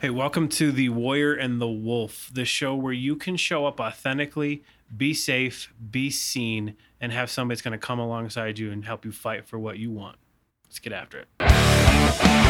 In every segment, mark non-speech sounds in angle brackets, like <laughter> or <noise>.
Hey, welcome to the Warrior and the Wolf, the show where you can show up authentically, be safe, be seen, and have somebody that's going to come alongside you and help you fight for what you want. Let's get after it.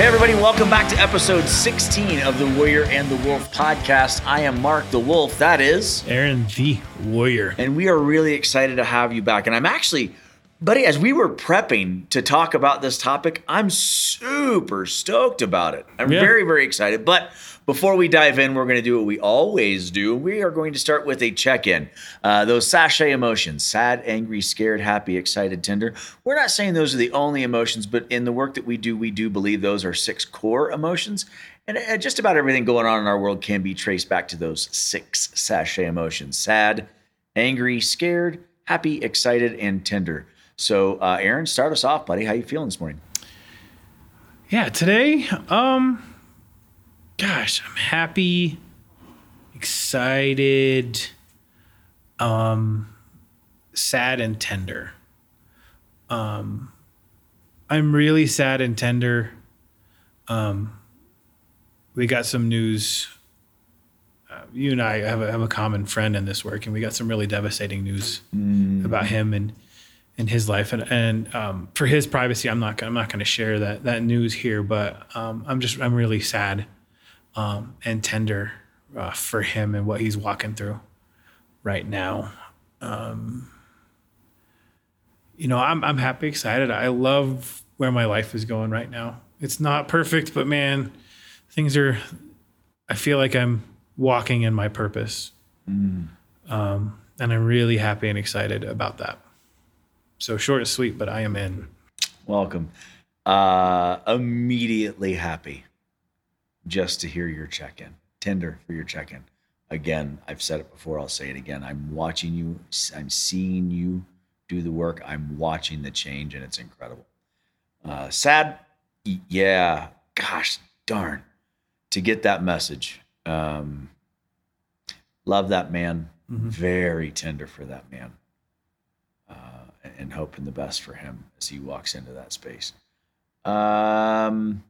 Hey, everybody, welcome back to episode 16 of the Warrior and the Wolf podcast. I am Mark the Wolf, that is, Aaron the Warrior. and we are really excited to have you back. And I'm actually, buddy, as we were prepping to talk about this topic, I'm super stoked about it. I'm Yeah. very, very excited. But before we dive in, we're going to do what we always do. We are going to start with a check in. Uh, those SASHET emotions sad, angry, scared, happy, excited, tender. We're not saying those are the only emotions, but in the work that we do, we do believe those are six core emotions. And uh, just about everything going on in our world can be traced back to those six SASHET emotions sad, angry, scared, happy, excited, and tender. So, uh, Aaron, start us off, buddy. How you feeling this morning? Yeah, today, um, gosh, I'm happy, excited, um, sad and tender. Um, I'm really sad and tender. Um, we got some news. Uh, you and I have a, have a common friend in this work, and we got some really devastating news about him and in his life. And and um, for his privacy I'm not I'm not going to share that that news here but um, I'm just I'm really sad um, and tender uh, for him and what he's walking through right now. Um, you know I'm I'm happy excited. I love where my life is going right now. It's not perfect but man things are I feel like I'm walking in my purpose. Um, and I'm really happy and excited about that so short and sweet, but I am in. Welcome. Uh, immediately happy just to hear your check in. Tender for your check in. Again, I've said it before, I'll say it again. I'm watching you, I'm seeing you do the work, I'm watching the change, and it's incredible. Uh, sad, yeah, gosh darn, to get that message. Um, love that man, very tender for that man and hoping the best for him as he walks into that space. Um,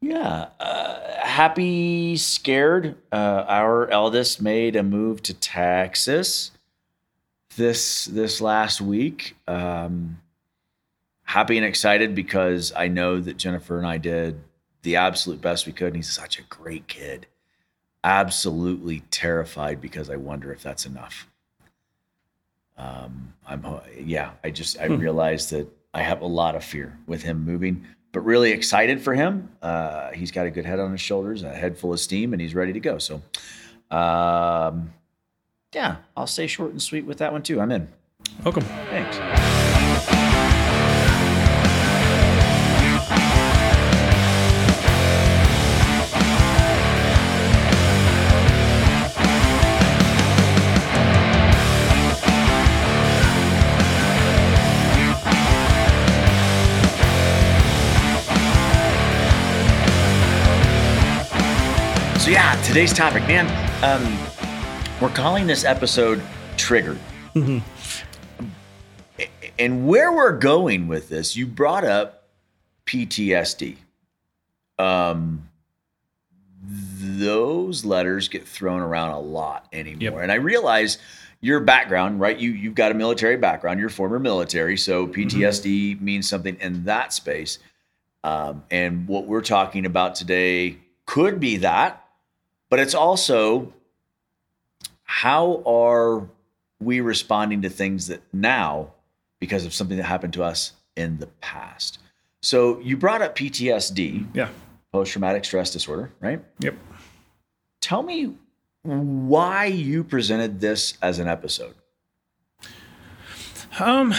yeah, uh, happy, scared. Uh, our eldest made a move to Texas this this last week. Um, happy and excited because I know that Jennifer and I did the absolute best we could, and he's such a great kid. Absolutely terrified because I wonder if that's enough um, I'm yeah. I just I realized that I have a lot of fear with him moving, but really excited for him. Uh, he's got a good head on his shoulders, a head full of steam, and he's ready to go. So, um, yeah, I'll stay short and sweet with that one too. I'm in. Welcome. Thanks. Today's topic, man. Um, we're calling this episode "Triggered." and where we're going with this, you brought up PTSD. Um, those letters get thrown around a lot anymore, Yep. and I realize your background, right? You you've got a military background. You're former military, so PTSD means something in that space. Um, and what we're talking about today could be that, but it's also how are we responding to things that now because of something that happened to us in the past. So you brought up PTSD, Yeah. post traumatic stress disorder, right? Yep. Tell me why you presented this as an episode. Um.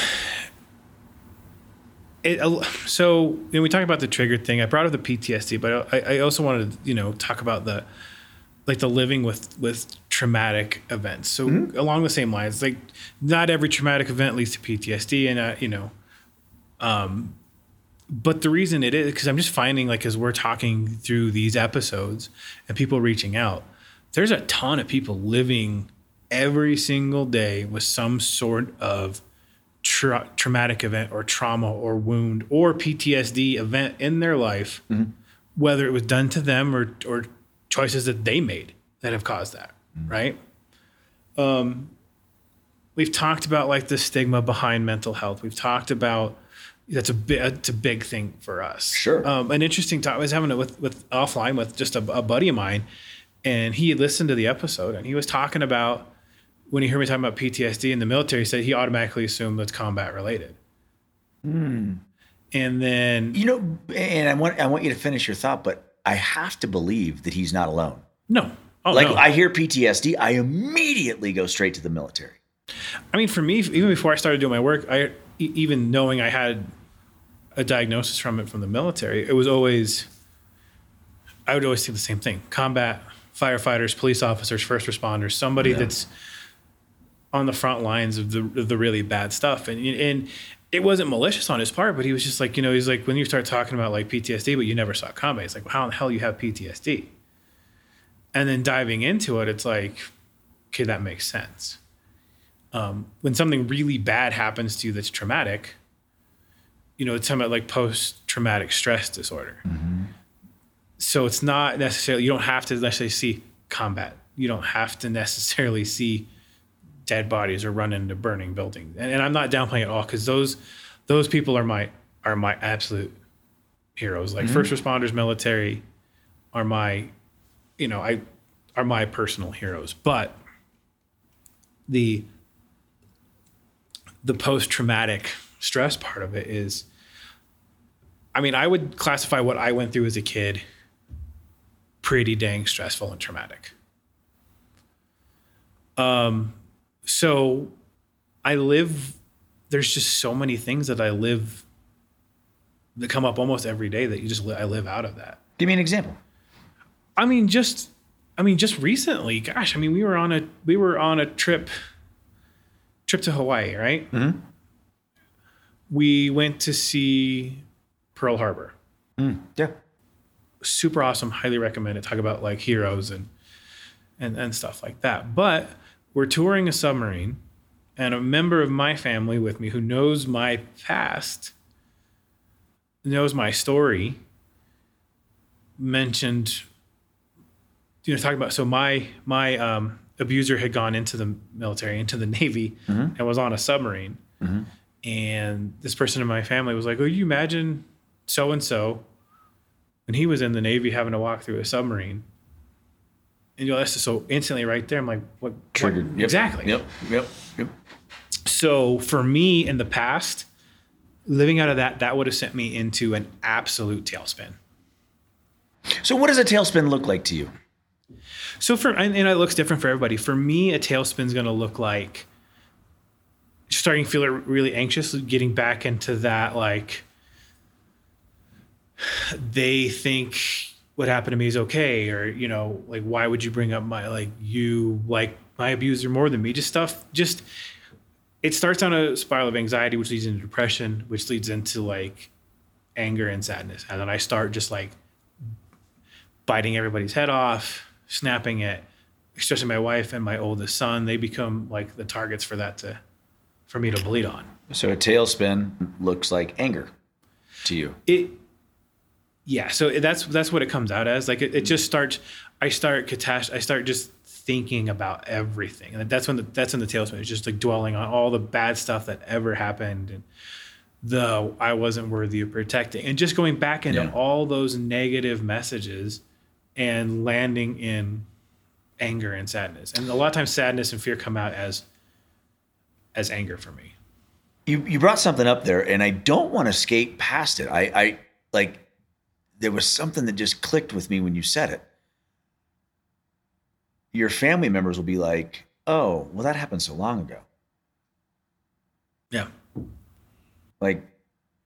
It, so when we talk about the trigger thing, I brought up the PTSD, but I, I also wanted to, you know, talk about the, like the living with with traumatic events. So along the same lines, like not every traumatic event leads to PTSD, and uh, you know, um, but the reason it is because I'm just finding like as we're talking through these episodes and people reaching out, there's a ton of people living every single day with some sort of tra- traumatic event or trauma or wound or PTSD event in their life, whether it was done to them or or choices that they made that have caused that, right? Um, we've talked about like the stigma behind mental health. We've talked about that's a big, it's a big thing for us. Sure. Um, an interesting talk I was having it with with offline with just a, a buddy of mine, and he listened to the episode and he was talking about when he heard me talking about PTSD in the military, he said he automatically assumed it's combat related. And then You know, and I want I want you to finish your thought, but I have to believe that he's not alone. no, oh like no. I hear PTSD, I immediately go straight to the military. I mean, for me, even before I started doing my work, I even knowing I had a diagnosis from it from the military, it was always I would always think the same thing: combat, firefighters, police officers, first responders, somebody Yeah. that's on the front lines of the of the really bad stuff, and and it wasn't malicious on his part, but he was just like, you know, he's like, when you start talking about like PTSD, but you never saw combat, it's like, well, how in the hell you have PTSD? And then diving into it, it's like, okay, that makes sense um, when something really bad happens to you that's traumatic, you know, it's talking about like post traumatic stress disorder. So it's not necessarily, you don't have to necessarily see combat. You don't have to necessarily see dead bodies or run into burning buildings. And, and I'm not downplaying at all because those those people are my are my absolute heroes. Like first responders, military are my, you know, I are my personal heroes. But the the post traumatic stress part of it is I mean, I would classify what I went through as a kid pretty dang stressful and traumatic. Um so I live there's just so many things that I live that come up almost every day that you just li- I live out of that. Give me an example. I mean, just I mean, just recently, gosh, I mean, we were on a we were on a trip trip to Hawaii, right? Mhm. We went to see Pearl Harbor. Yeah. Super awesome, highly recommend it. Talk about like heroes and and and stuff like that. But we're touring a submarine, and a member of my family with me who knows my past, knows my story, mentioned you know talking about so my my um, abuser had gone into the military into the <laughs> navy and was on a submarine. And this person in my family was like oh you imagine so and so when he was in the navy having to walk through a submarine you know that's just so instantly right there i'm like what Triggered. Yep. exactly Yep. Yep. Yep. so for me in the past living out of that that would have sent me into an absolute tailspin So what does a tailspin look like to you? So for and, and it looks different for everybody. For me, a tailspin's going to look like starting to feel really anxious, getting back into that like they think what happened to me is okay, or you know, like why would you bring up my like you like my abuser more than me? Just stuff. Just it starts on a spiral of anxiety, which leads into depression, which leads into like anger and sadness, and then I start just like biting everybody's head off, snapping it, especially my wife and my oldest son. They become like the targets for that to, for me to bleed on. So a tailspin looks like anger to you. It, yeah. So that's that's what it comes out as. Like it, it just starts. I start catast. I start just thinking about everything, and that's when the, that's when the tailspin is just like dwelling on all the bad stuff that ever happened and the I wasn't worthy of protecting, and just going back into Yeah. all those negative messages and landing in anger and sadness. And a lot of times sadness and fear come out as as anger for me. You you brought something up there, and I don't want to skate past it. I I like there was something that just clicked with me when you said it. Your family members will be like, "Oh, well, that happened so long ago." Yeah. Like,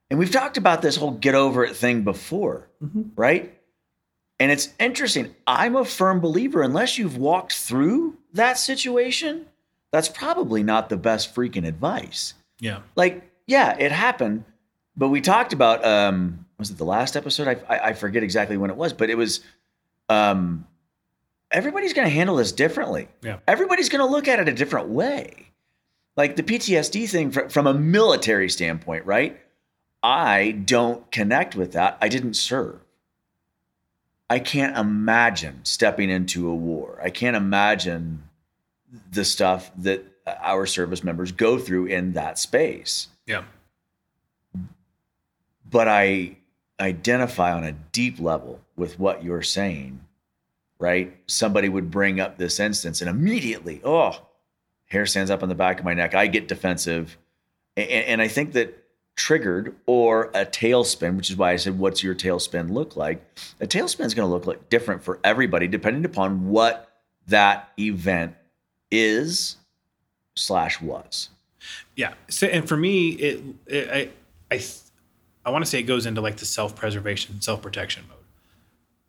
and we've talked about this whole get over it thing before, right? And it's interesting. I'm a firm believer, unless you've walked through that situation, that's probably not the best freaking advice. Yeah. Like, yeah, it happened, but we talked about um was it the last episode? I I, I forget exactly when it was, but it was um everybody's going to handle this differently. Yeah. Everybody's going to look at it a different way. Like the PTSD thing fr- from a military standpoint, right? I don't connect with that. I didn't serve. I can't imagine stepping into a war. I can't imagine the stuff that our service members go through in that space. Yeah. But I identify on a deep level with what you're saying, right? Somebody would bring up this instance and immediately, oh, hair stands up on the back of my neck. I get defensive. And, and I think that triggered or a tailspin, which is why I said, what's your tailspin look like? A tailspin is going to look like different for everybody, depending upon what that event is slash was. Yeah. So, and for me, it, it I, I, I want to say it goes into like the self-preservation, self-protection mode.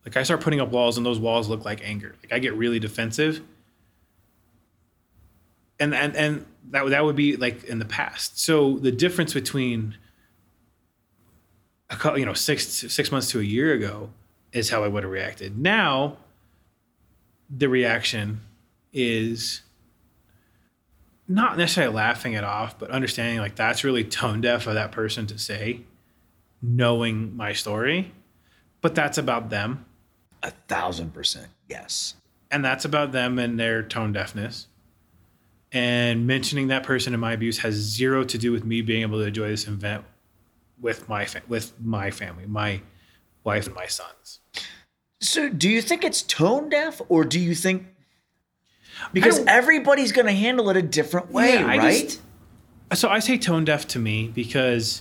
Like I start putting up walls, and those walls look like anger. Like I get really defensive, and and and that that would be like in the past. So the difference between a couple, you know, six six months to a year ago is how I would have reacted. Now, the reaction is not necessarily laughing it off, but understanding like that's really tone deaf of that person to say, knowing my story. But that's about them. A thousand percent. Yes. And that's about them and their tone deafness. And mentioning that person in my abuse has zero to do with me being able to enjoy this event with my fa- with my family, my wife and my sons. So, do you think it's tone deaf, or do you think because everybody's going to handle it a different way, Yeah, right? just- So I say tone deaf to me because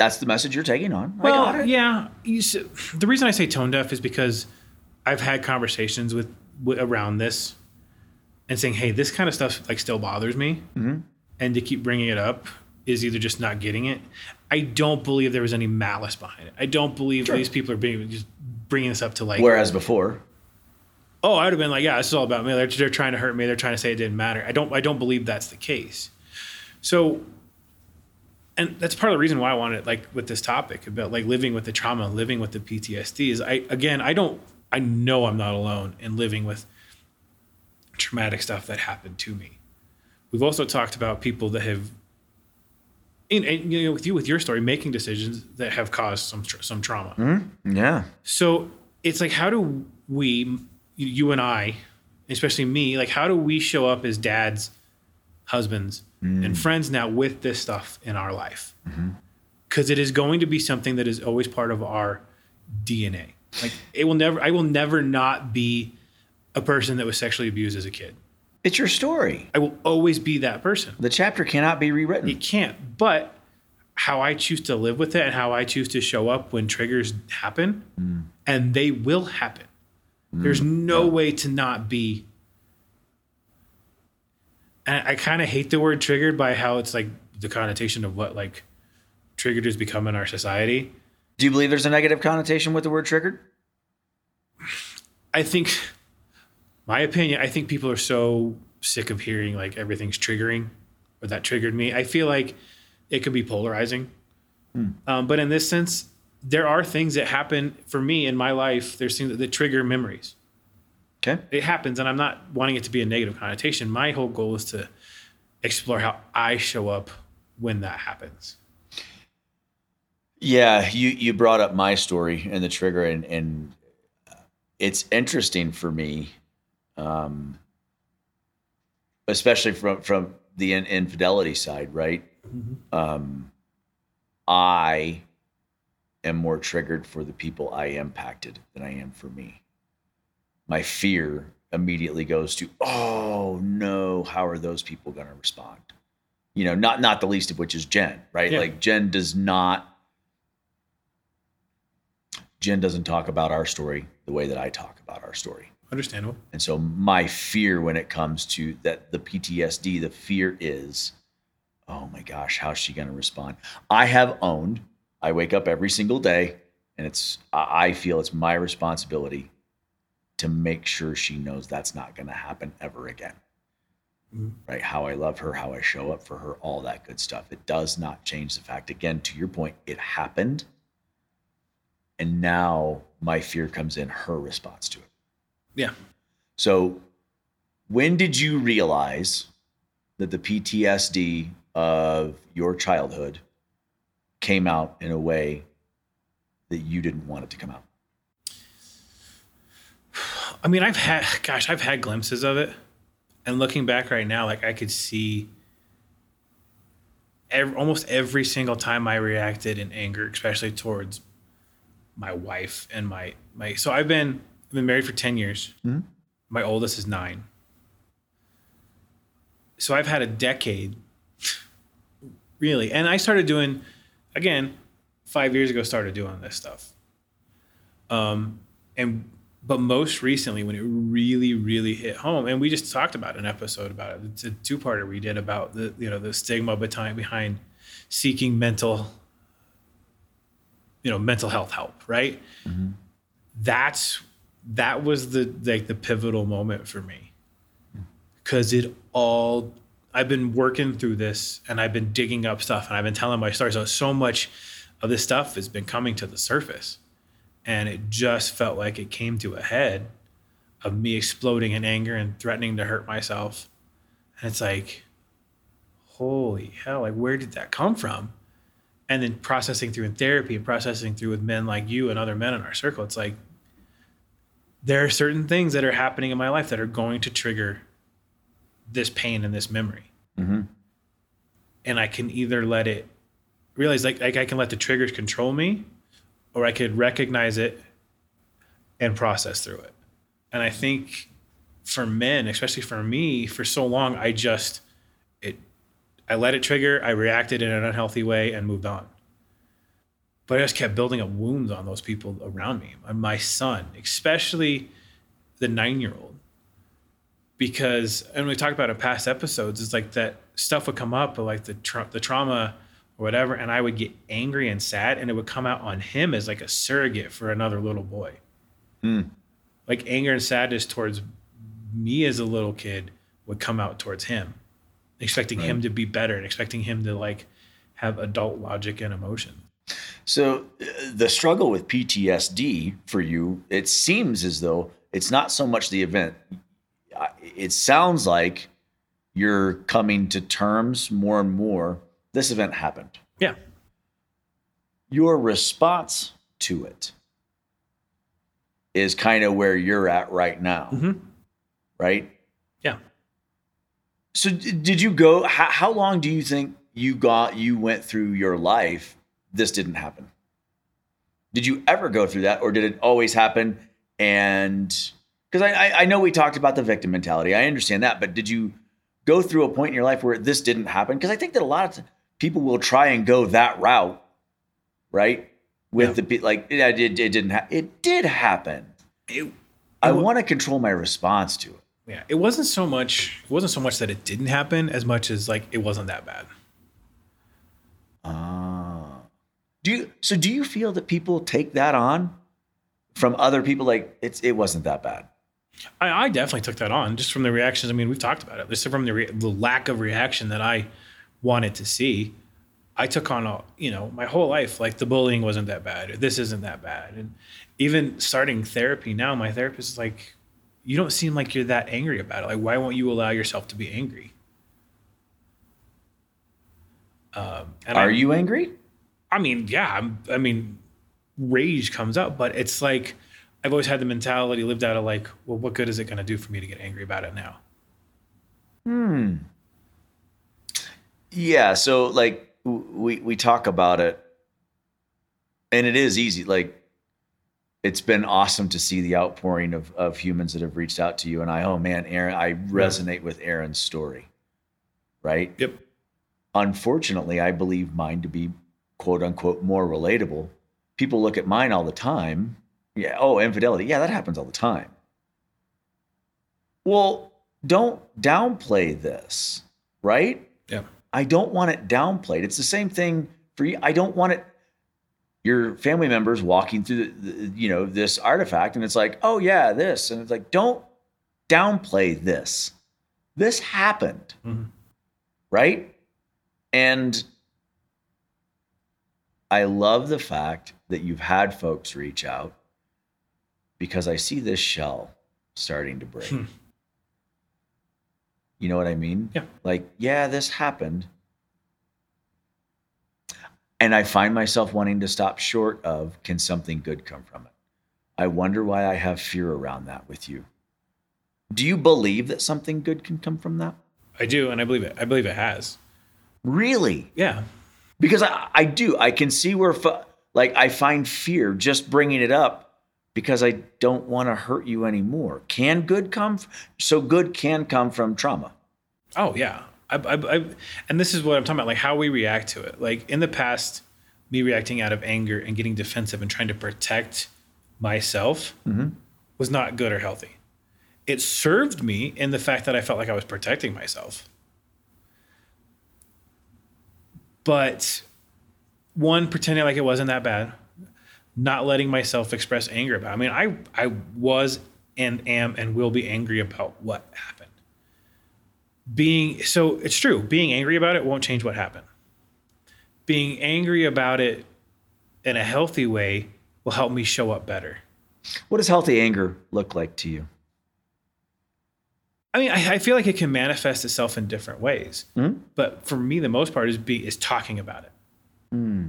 That's the message you're taking on. Well, yeah. The reason I say tone deaf is because I've had conversations with, with around this, and saying, "Hey, this kind of stuff like still bothers me," Mm-hmm. and to keep bringing it up is either just not getting it. I don't believe there was any malice behind it. I don't believe Sure. these people are being just bringing this up to like, Whereas before, oh, I would have been like, yeah, this is all about me. They're, they're trying to hurt me. They're trying to say it didn't matter. I don't. I don't believe that's the case. So, and that's part of the reason why I wanted like with this topic about like living with the trauma, living with the PTSD. Is I again, I don't. I know I'm not alone in living with traumatic stuff that happened to me. We've also talked about people that have, in, and, you know, with you with your story, making decisions that have caused some some trauma. Mm-hmm. yeah, So it's like, how do we, you and I, especially me, like, how do we show up as dads, husbands, and mm. friends now with this stuff in our life? Mm-hmm. Because is going to be something that is always part of our DNA. Like, it will never, I will never not be a person that was sexually abused as a kid. it's your story. I will always be that person. The chapter cannot be rewritten. It can't. But how I choose to live with it and how I choose to show up when triggers happen, mm. and they will happen. Mm. There's no way to not be. And I kind of hate the word triggered by how it's like the connotation of what like triggered has become in our society. Do you believe there's a negative connotation with the word triggered? I think, my opinion, I think people are so sick of hearing like everything's triggering or that triggered me. I feel like it could be polarizing. Um, but in this sense, there are things that happen for me in my life. There's things that, that trigger memories. Okay. It happens, and I'm not wanting it to be a negative connotation. My whole goal is to explore how I show up when that happens. Yeah, you you brought up my story and the trigger, and and it's interesting for me, um, especially from from the in- infidelity side, right? Um, I am more triggered for the people I impacted than I am for me. My fear immediately goes to, oh no, how are those people going to respond? You know, not not the least of which is Jen, right? Yeah. Like Jen does not Jen doesn't talk about our story the way that I talk about our story. Understandable. And so my fear when it comes to that the PTSD, the fear is, oh my gosh, how's she going to respond? I have owned, I wake up every single day and it's I I feel it's my responsibility to make sure she knows that's not going to happen ever again. mm-hmm. right? How I love her, how I show up for her, all that good stuff. It does not change the fact, again, to your point, it happened. And now my fear comes in her response to it. Yeah. So when did you realize that the PTSD of your childhood came out in a way that you didn't want it to come out? I mean, I've had, gosh, I've had glimpses of it. And looking back right now, like I could see every, almost every single time I reacted in anger, especially towards my wife and my, my, so I've been, I've been married for 10 years. Mm-hmm. My oldest is nine. So I've had a decade, really. And I started doing, again, five years ago, started doing this stuff. Um, and but most recently, when it really, really hit home, and we just talked about an episode about it. It's a two-parter we did about the you know the stigma behind seeking mental, you know, mental health help. Right. Mm-hmm. That's that was the like the pivotal moment for me because it all I've been working through this and I've been digging up stuff and I've been telling my story. So so much of this stuff has been coming to the surface and it just felt like it came to a head of me exploding in anger and threatening to hurt myself. And it's like, holy hell, like where did that come from? And then processing through in therapy and processing through with men like you and other men in our circle, it's like there are certain things that are happening in my life that are going to trigger this pain and this memory. Mm-hmm. And I can either let it realize like, like I can let the triggers control me or I could recognize it and process through it. And I think for men, especially for me, for so long, I just it I let it trigger, I reacted in an unhealthy way and moved on. But I just kept building up wounds on those people around me. My son, especially the nine year old. Because and we talked about in past episodes, it's like that stuff would come up, but like the tra- the trauma or whatever, and I would get angry and sad, and it would come out on him as like a surrogate for another little boy. Mm. Like anger and sadness towards me as a little kid would come out towards him, expecting right. him to be better and expecting him to like have adult logic and emotion. So uh, the struggle with PTSD for you, it seems as though it's not so much the event. It sounds like you're coming to terms more and more this event happened. Yeah. Your response to it is kind of where you're at right now. Mm-hmm. Right? Yeah. So did you go how, how long do you think you got you went through your life this didn't happen? Did you ever go through that or did it always happen and because I, I know we talked about the victim mentality. I understand that, but did you go through a point in your life where this didn't happen? Because I think that a lot of people will try and go that route, right? With yeah. the like, it, it, it didn't. Ha- it did happen. It, I want to control my response to it. Yeah, it wasn't so much. It wasn't so much that it didn't happen as much as like it wasn't that bad. Ah, uh, do you? So do you feel that people take that on from other people? Like it's it wasn't that bad. I, I definitely took that on just from the reactions. I mean, we've talked about it. Just from the, re- the lack of reaction that I wanted to see. I took on a, you know, my whole life, like the bullying wasn't that bad, or this isn't that bad. And even starting therapy now, my therapist is like, you don't seem like you're that angry about it. Like, why won't you allow yourself to be angry? Um, Are I, you angry? I mean, yeah. I'm, I mean, rage comes up, but it's like I've always had the mentality lived out of like, well, what good is it going to do for me to get angry about it now? Hmm. Yeah. So like we we talk about it, and it is easy. Like it's been awesome to see the outpouring of of humans that have reached out to you. And I, oh man, Aaron, I resonate with Aaron's story. Right. Yep. Unfortunately, I believe mine to be quote unquote more relatable. People look at mine all the time. Yeah. Oh, infidelity. Yeah, that happens all the time. Well, don't downplay this, right? Yeah. I don't want it downplayed. It's the same thing for you. I don't want it your family members walking through the, the, you know this artifact and it's like, "Oh yeah, this." And it's like, "Don't downplay this. This happened. Mm-hmm. Right? And I love the fact that you've had folks reach out because I see this shell starting to break. Hmm. You know what I mean? Yeah. Like, yeah, this happened. And I find myself wanting to stop short of can something good come from it? I wonder why I have fear around that with you. Do you believe that something good can come from that? I do, and I believe it. I believe it has. Really? Yeah. Because I, I do. I can see where, like, I find fear just bringing it up because I don't want to hurt you anymore. Can good come? f- So good can come from trauma. Oh yeah. I, I, I, and this is what I'm talking about, like how we react to it. Like in the past, me reacting out of anger and getting defensive and trying to protect myself mm-hmm. was not good or healthy. It served me in the fact that I felt like I was protecting myself. But one, pretending like it wasn't that bad, not letting myself express anger about. I mean, I I was and am and will be angry about what happened. Being so it's true being angry about it won't change what happened. Being angry about it in a healthy way will help me show up better. What does healthy anger look like to you? i mean i, I feel like it can manifest itself in different ways hmm? but for me the most part is be is talking about it hmm.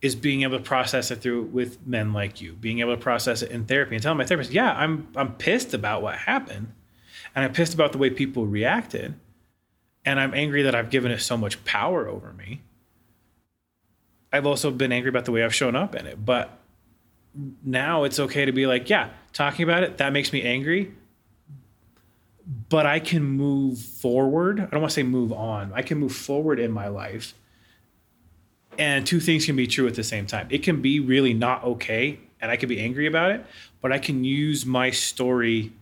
Is being able to process it through with men like you being able to process it in therapy and telling my therapist yeah i'm i'm pissed about what happened and i'm pissed about the way people reacted and i'm angry that i've given it so much power over me. I've also been angry about the way i've shown up in it but now it's okay to be like yeah talking about it that makes me angry but i can move forward. I don't want to say move on i can move forward in my life and two things can be true at the same time. It can be really not okay, and I can be angry about it, but I can use my story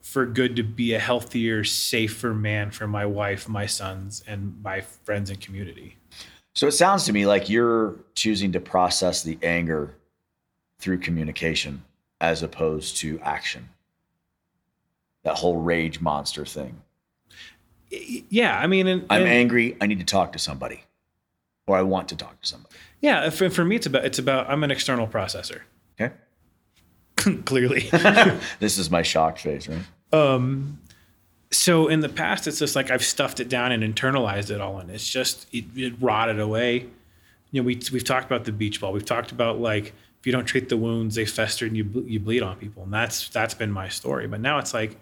for good to be a healthier, safer man for my wife, my sons, and my friends and community. So it sounds to me like you're choosing to process the anger through communication as opposed to action. That whole rage monster thing. Yeah, I mean, and, I'm angry. I need to talk to somebody, or I want to talk to somebody. yeah. Uh, for, for me, it's about it's about I'm an external processor. Okay. <laughs> Clearly, <laughs> <laughs> This is my shock face, right? Um, so in the past it's just like i've stuffed it down and internalized it all and it's just it, it rotted away you know we, we've talked about the beach ball we've talked about like if you don't treat the wounds they fester and you, ble- you bleed on people and that's that's been my story but now it's like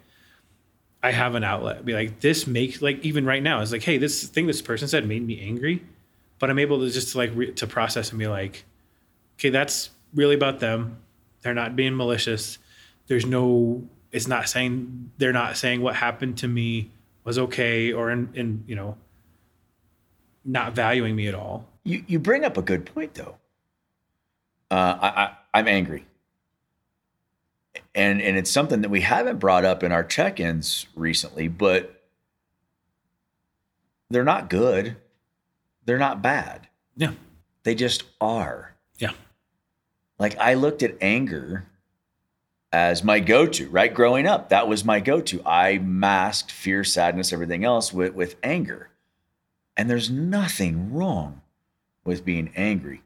i have an outlet be like this makes like even right now it's like hey this thing this person said made me angry but i'm able to just like re- to process and be like okay that's really about them they're not being malicious there's no it's not saying they're not saying what happened to me was okay or in, in you know not valuing me at all You you bring up a good point though. Uh, I, I I'm angry, and and it's something that we haven't brought up in our check-ins recently, but they're not good. They're not bad. yeah They just are. yeah Like I looked at anger as my go-to, right? Growing up, that was my go-to. I masked fear, sadness, everything else with, with anger. And there's nothing wrong with being angry.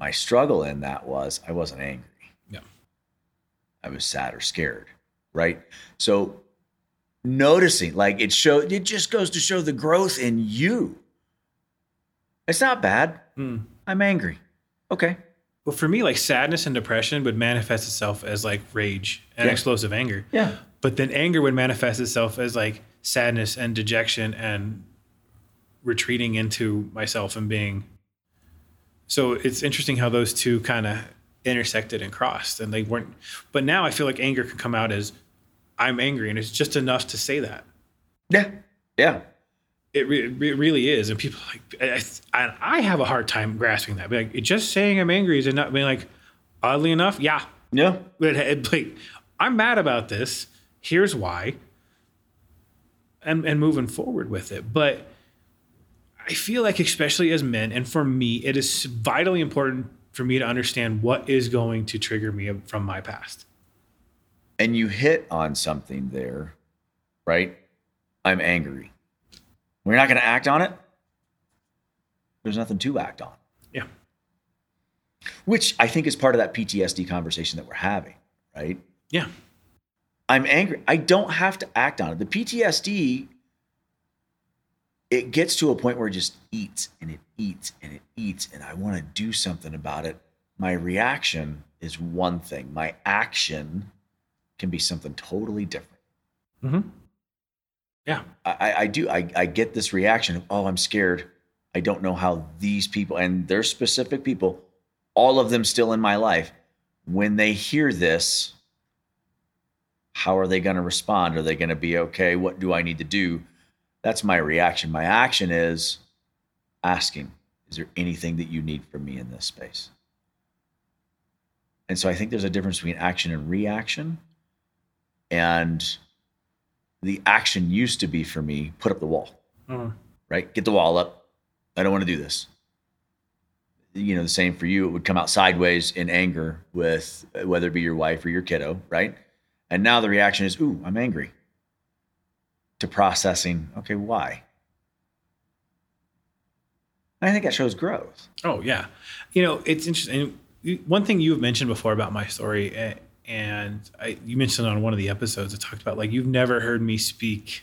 My struggle in that was I wasn't angry. yeah I was sad or scared, right? So noticing, like it showed, it just goes to show the growth in you. It's not bad. Mm. I'm angry. Okay. well for me like sadness and depression would manifest itself as like rage and Yeah. explosive anger Yeah. but then anger would manifest itself as like sadness and dejection and retreating into myself and being so it's interesting how those two kind of intersected and crossed and they weren't but now i feel like anger can come out as i'm angry and it's just enough to say that Yeah. Yeah. It, re- it really is and people are like I, I, I have a hard time grasping that like just saying i'm angry is enough being like oddly enough yeah Yeah. but uh, it, like, I'm mad about this. Here's why. And and moving forward with it. But I feel like especially as men and for me, it is vitally important for me to understand what is going to trigger me from my past. And you hit on something there, right? I'm angry. We're not going to act on it. There's nothing to act on. Yeah. Which I think is part of that PTSD conversation that we're having, right? Yeah. I'm angry. I don't have to act on it. The PTSD, it gets to a point where it just eats and it eats and it eats, and I want to do something about it. My reaction is one thing, my action can be something totally different. Mm-hmm. Yeah. I, I do. I, I get this reaction of, oh, I'm scared. I don't know how these people, and they're specific people, all of them still in my life, when they hear this, how are they going to respond? Are they going to be okay? What do I need to do? That's my reaction. My action is asking, is there anything that you need from me in this space? And so I think there's a difference between action and reaction. And the action used to be for me put up the wall, Mhm. right? Get the wall up. I don't want to do this. You know, the same for you. It would come out sideways in anger with whether it be your wife or your kiddo, right? And now the reaction is, ooh, I'm angry. To processing, okay, why? And I think that shows growth. Oh yeah, you know it's interesting. One thing you've mentioned before about my story, eh, and I, you mentioned on one of the episodes, I talked about like you've never heard me speak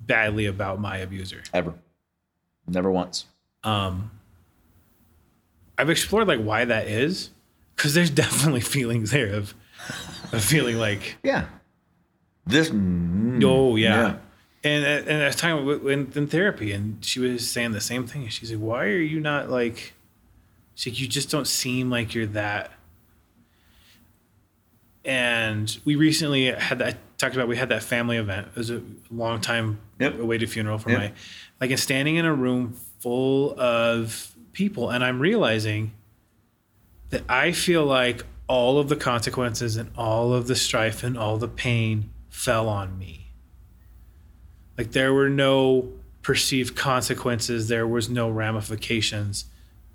badly about my abuser. Ever. Never once. Um, I've explored like why that is, because there's <laughs> definitely feelings there of, of feeling like Yeah. This. mm, Oh yeah. And and I was talking in, in therapy, and she was saying the same thing. She's like, "Why are you not like?" She's like, "You just don't seem like you're that." And we recently had that. I talked about we had that family event. It was a long time Yep. awaited funeral for Yep. my, like, and standing in a room full of people, and I'm realizing that I feel like all of the consequences and all of the strife and all the pain fell on me. Like there were no perceived consequences, there was no ramifications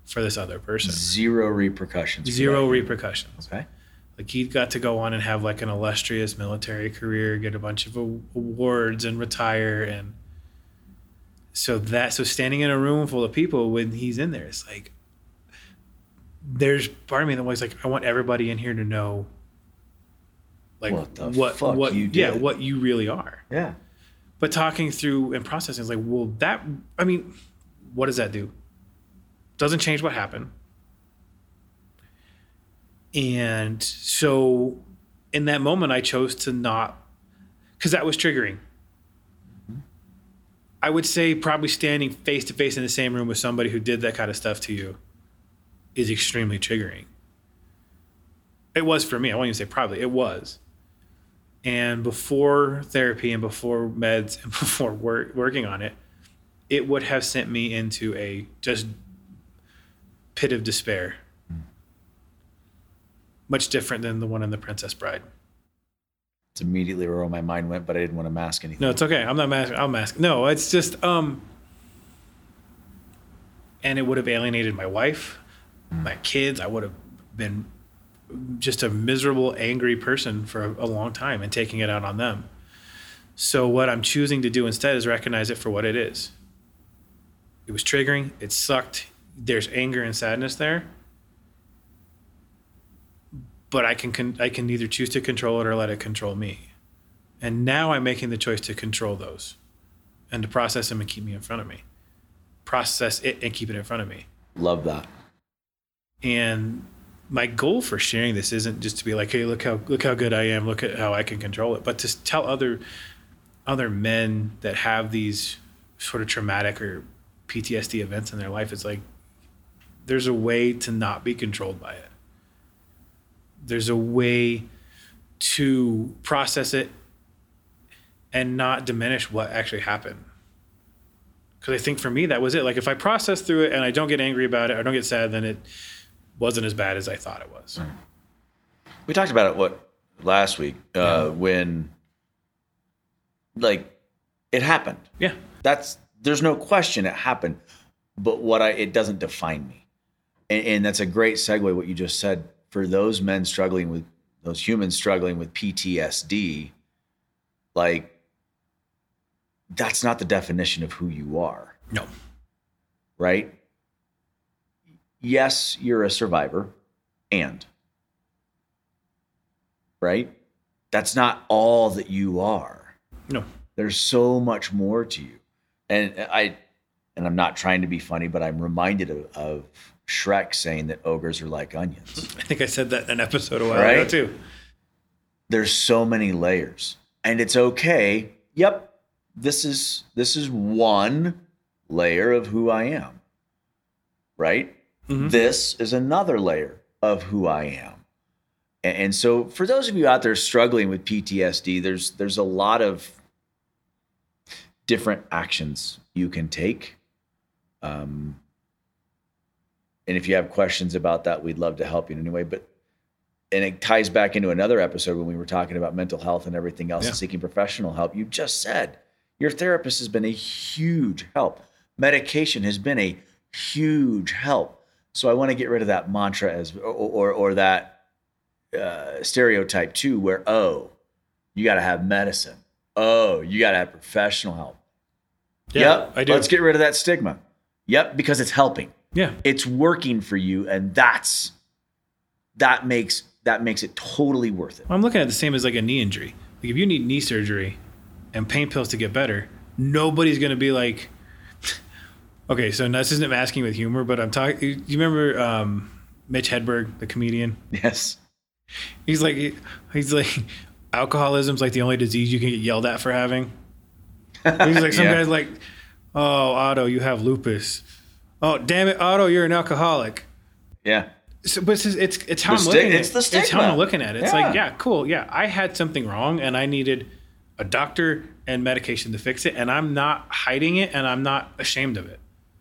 for this other person. Zero repercussions. Zero repercussions. Okay. Like he got to go on and have like an illustrious military career, get a bunch of awards and retire and so that so standing in a room full of people when he's in there, it's like there's part of me that was like, I want everybody in here to know like What what what you yeah, did. what you really are. Yeah. But talking through and processing is like, well, that I mean, what does that do? Doesn't change what happened. And so in that moment I chose to not because that was triggering. I would say probably standing face to face in the same room with somebody who did that kind of stuff to you is extremely triggering. It was for me. I won't even say probably. It was. And before therapy and before meds and <laughs> before work, working on it, it would have sent me into a just pit of despair. Much different than the one in The Princess Bride. It's immediately where all my mind went, but I didn't want to mask anything. No, it's okay. I'm not masking. I'll mask. No, it's just um. And it would have alienated my wife, my kids. I would have been just a miserable, angry person for a, a long time and taking it out on them. So what I'm choosing to do instead is recognize it for what it is. It was triggering. It sucked. There's anger and sadness there. But I can, con- I can either choose to control it or let it control me. And now I'm making the choice to control those and to process them and keep me in front of me. Process it and keep it in front of me. Love that. And my goal for sharing this isn't just to be like, hey, look how look how good I am, look at how I can control it, but to tell other other men that have these sort of traumatic or PTSD events in their life, it's like there's a way to not be controlled by it. There's a way to process it and not diminish what actually happened. Because I think for me, that was it. Like if I process through it and I don't get angry about it, I don't get sad, then it wasn't as bad as I thought it was. We talked about it what last week uh, when like it happened. Yeah. That's there's no question it happened, but what I it doesn't define me, and, and that's a great segue. What you just said for those men struggling with those humans struggling with PTSD, like that's not the definition of who you are, No. right? Yes, you're a survivor, and right? That's not all that you are. No. There's so much more to you. And I and I'm not trying to be funny, but I'm reminded of, of Shrek saying that ogres are like onions. <laughs> I think I said that in an episode a while ago too. There's so many layers. And it's okay. Yep. This is this is one layer of who I am. Right? Mhm. This is another layer of who I am. And, and so for those of you out there struggling with PTSD, there's there's a lot of different actions you can take. Um, and if you have questions about that, we'd love to help you in any way. But and it ties back into another episode when we were talking about mental health and everything else Yeah. and seeking professional help. You just said your therapist has been a huge help. Medication has been a huge help. So I want to get rid of that mantra as or or, or that uh, stereotype too, where oh, you got to have medicine. Oh, you got to have professional help. Yeah, yep. I do. Let's get rid of that stigma. Yep, because it's helping. Yeah. It's working for you, and that's that makes that makes it totally worth it. I'm looking at the same as like a knee injury. Like if you need knee surgery and pain pills to get better, nobody's gonna be like, <laughs> okay, so this isn't masking with humor, but I'm talking. You remember um, Mitch Hedberg, the comedian? Yes. He's like, he's like, alcoholism's like the only disease you can get yelled at for having. He's like, some <laughs> Yeah. guys like, oh, Otto, you have lupus. Oh, damn it, Otto, you're an alcoholic. Yeah. So, but it's it's, it's how The I'm sti- looking at it's it. the It's how. I'm looking at it. It's Yeah. like, yeah, cool. Yeah, I had something wrong and I needed a doctor and medication to fix it, and I'm not hiding it and I'm not ashamed of it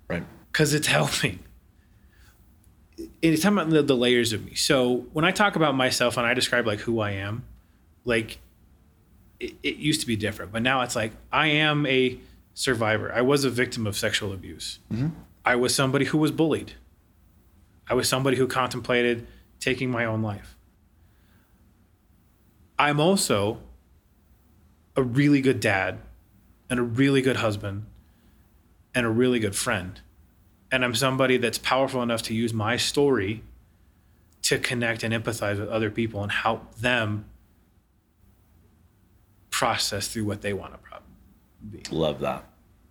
Right. because it's <laughs> helping. It's talking about the, the layers of me. So when I talk about myself and I describe like who I am, like it, it used to be different, but now it's like I am a survivor. I was a victim of sexual abuse. Mm-hmm. I was somebody who was bullied. I was somebody who contemplated taking my own life. I'm also a really good dad and a really good husband and a really good friend. And I'm somebody that's powerful enough to use my story to connect and empathize with other people and help them process through what they want to be. Love that.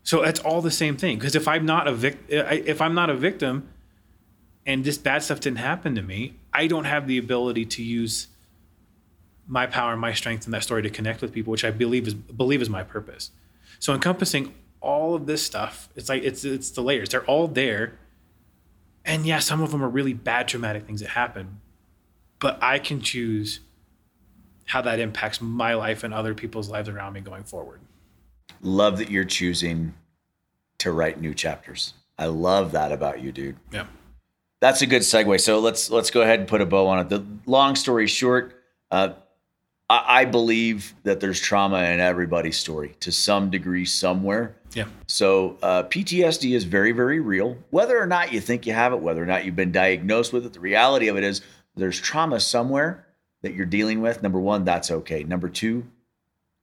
So it's all the same thing. Because if I'm not a vic- if I'm not a victim, and this bad stuff didn't happen to me, I don't have the ability to use my power and my strength in that story to connect with people, which I believe is believe is my purpose. So encompassing all of this stuff, it's like it's it's the layers. They're all there. And yeah, some of them are really bad traumatic things that happen. But I can choose how that impacts my life and other people's lives around me going forward. Love that you're choosing to write new chapters. I love that about you, dude. Yeah. That's a good segue. So let's let's go ahead and put a bow on it. The long story short, uh, I, I believe that there's trauma in everybody's story to some degree somewhere. Yeah. So uh, PTSD is very, very real. Whether or not you think you have it, whether or not you've been diagnosed with it, the reality of it is there's trauma somewhere that you're dealing with. Number one, that's okay. Number two,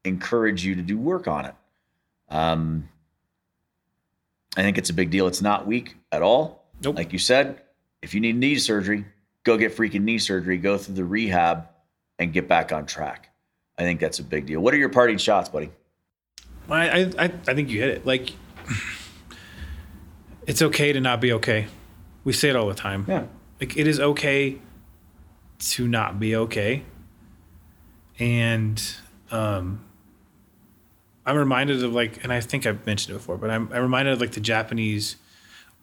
encourage you to do work on it. Um, I think it's a big deal. It's not weak at all. Nope. Like you said, if you need knee surgery, go get freaking knee surgery, go through the rehab, and get back on track. I think that's a big deal. What are your parting shots, buddy? I, I, I I think you hit it. Like, <sighs> it's okay to not be okay. We say it all the time. Yeah. Like, it is okay to not be okay. And um, I'm reminded of like, and I think I've mentioned it before, but I'm, I'm reminded of like the Japanese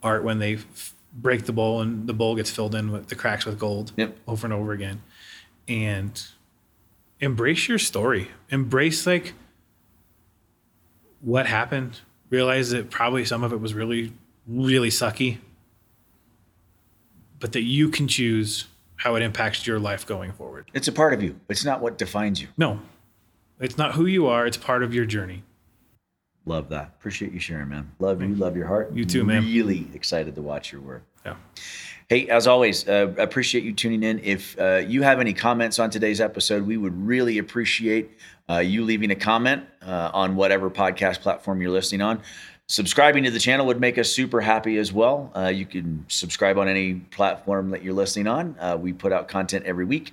art when they f- break the bowl and the bowl gets filled in with the cracks with gold Yep. over and over again. And embrace your story. Embrace like what happened. Realize that probably some of it was really, really sucky. But that you can choose how it impacts your life going forward. It's a part of you. It's not what defines you. No, it's not who you are. It's part of your journey. Love that. Appreciate you sharing, man. Love you. Love your heart. You too, man. Really excited to watch your work. Yeah. Hey, as always, uh, appreciate you tuning in. If uh, you have any comments on today's episode, we would really appreciate uh, you leaving a comment uh, on whatever podcast platform you're listening on. Subscribing to the channel would make us super happy as well. Uh, you can subscribe on any platform that you're listening on. Uh, we put out content every week.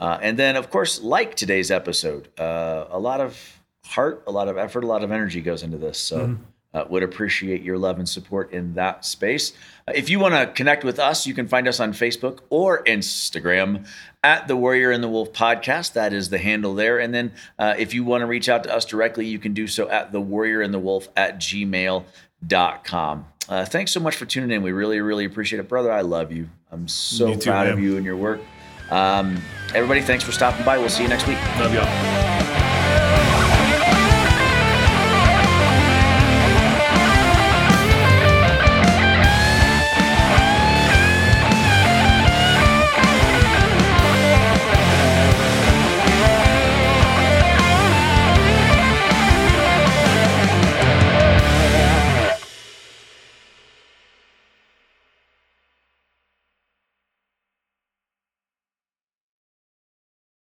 And then, of course, like today's episode. a lot of heart, a lot of effort, a lot of energy goes into this. So, mm-hmm. uh, would appreciate your love and support in that space. Uh, if you want to connect with us, you can find us on Facebook or Instagram at the Warrior and the Wolf podcast. That is the handle there. And then uh, if you want to reach out to us directly, you can do so at the Warrior and the Wolf at gmail.com. Uh, thanks so much for tuning in. We really, really appreciate it, brother. I love you. I'm so too, proud man. of you and your work. Um, everybody, thanks for stopping by. We'll see you next week. Love y'all.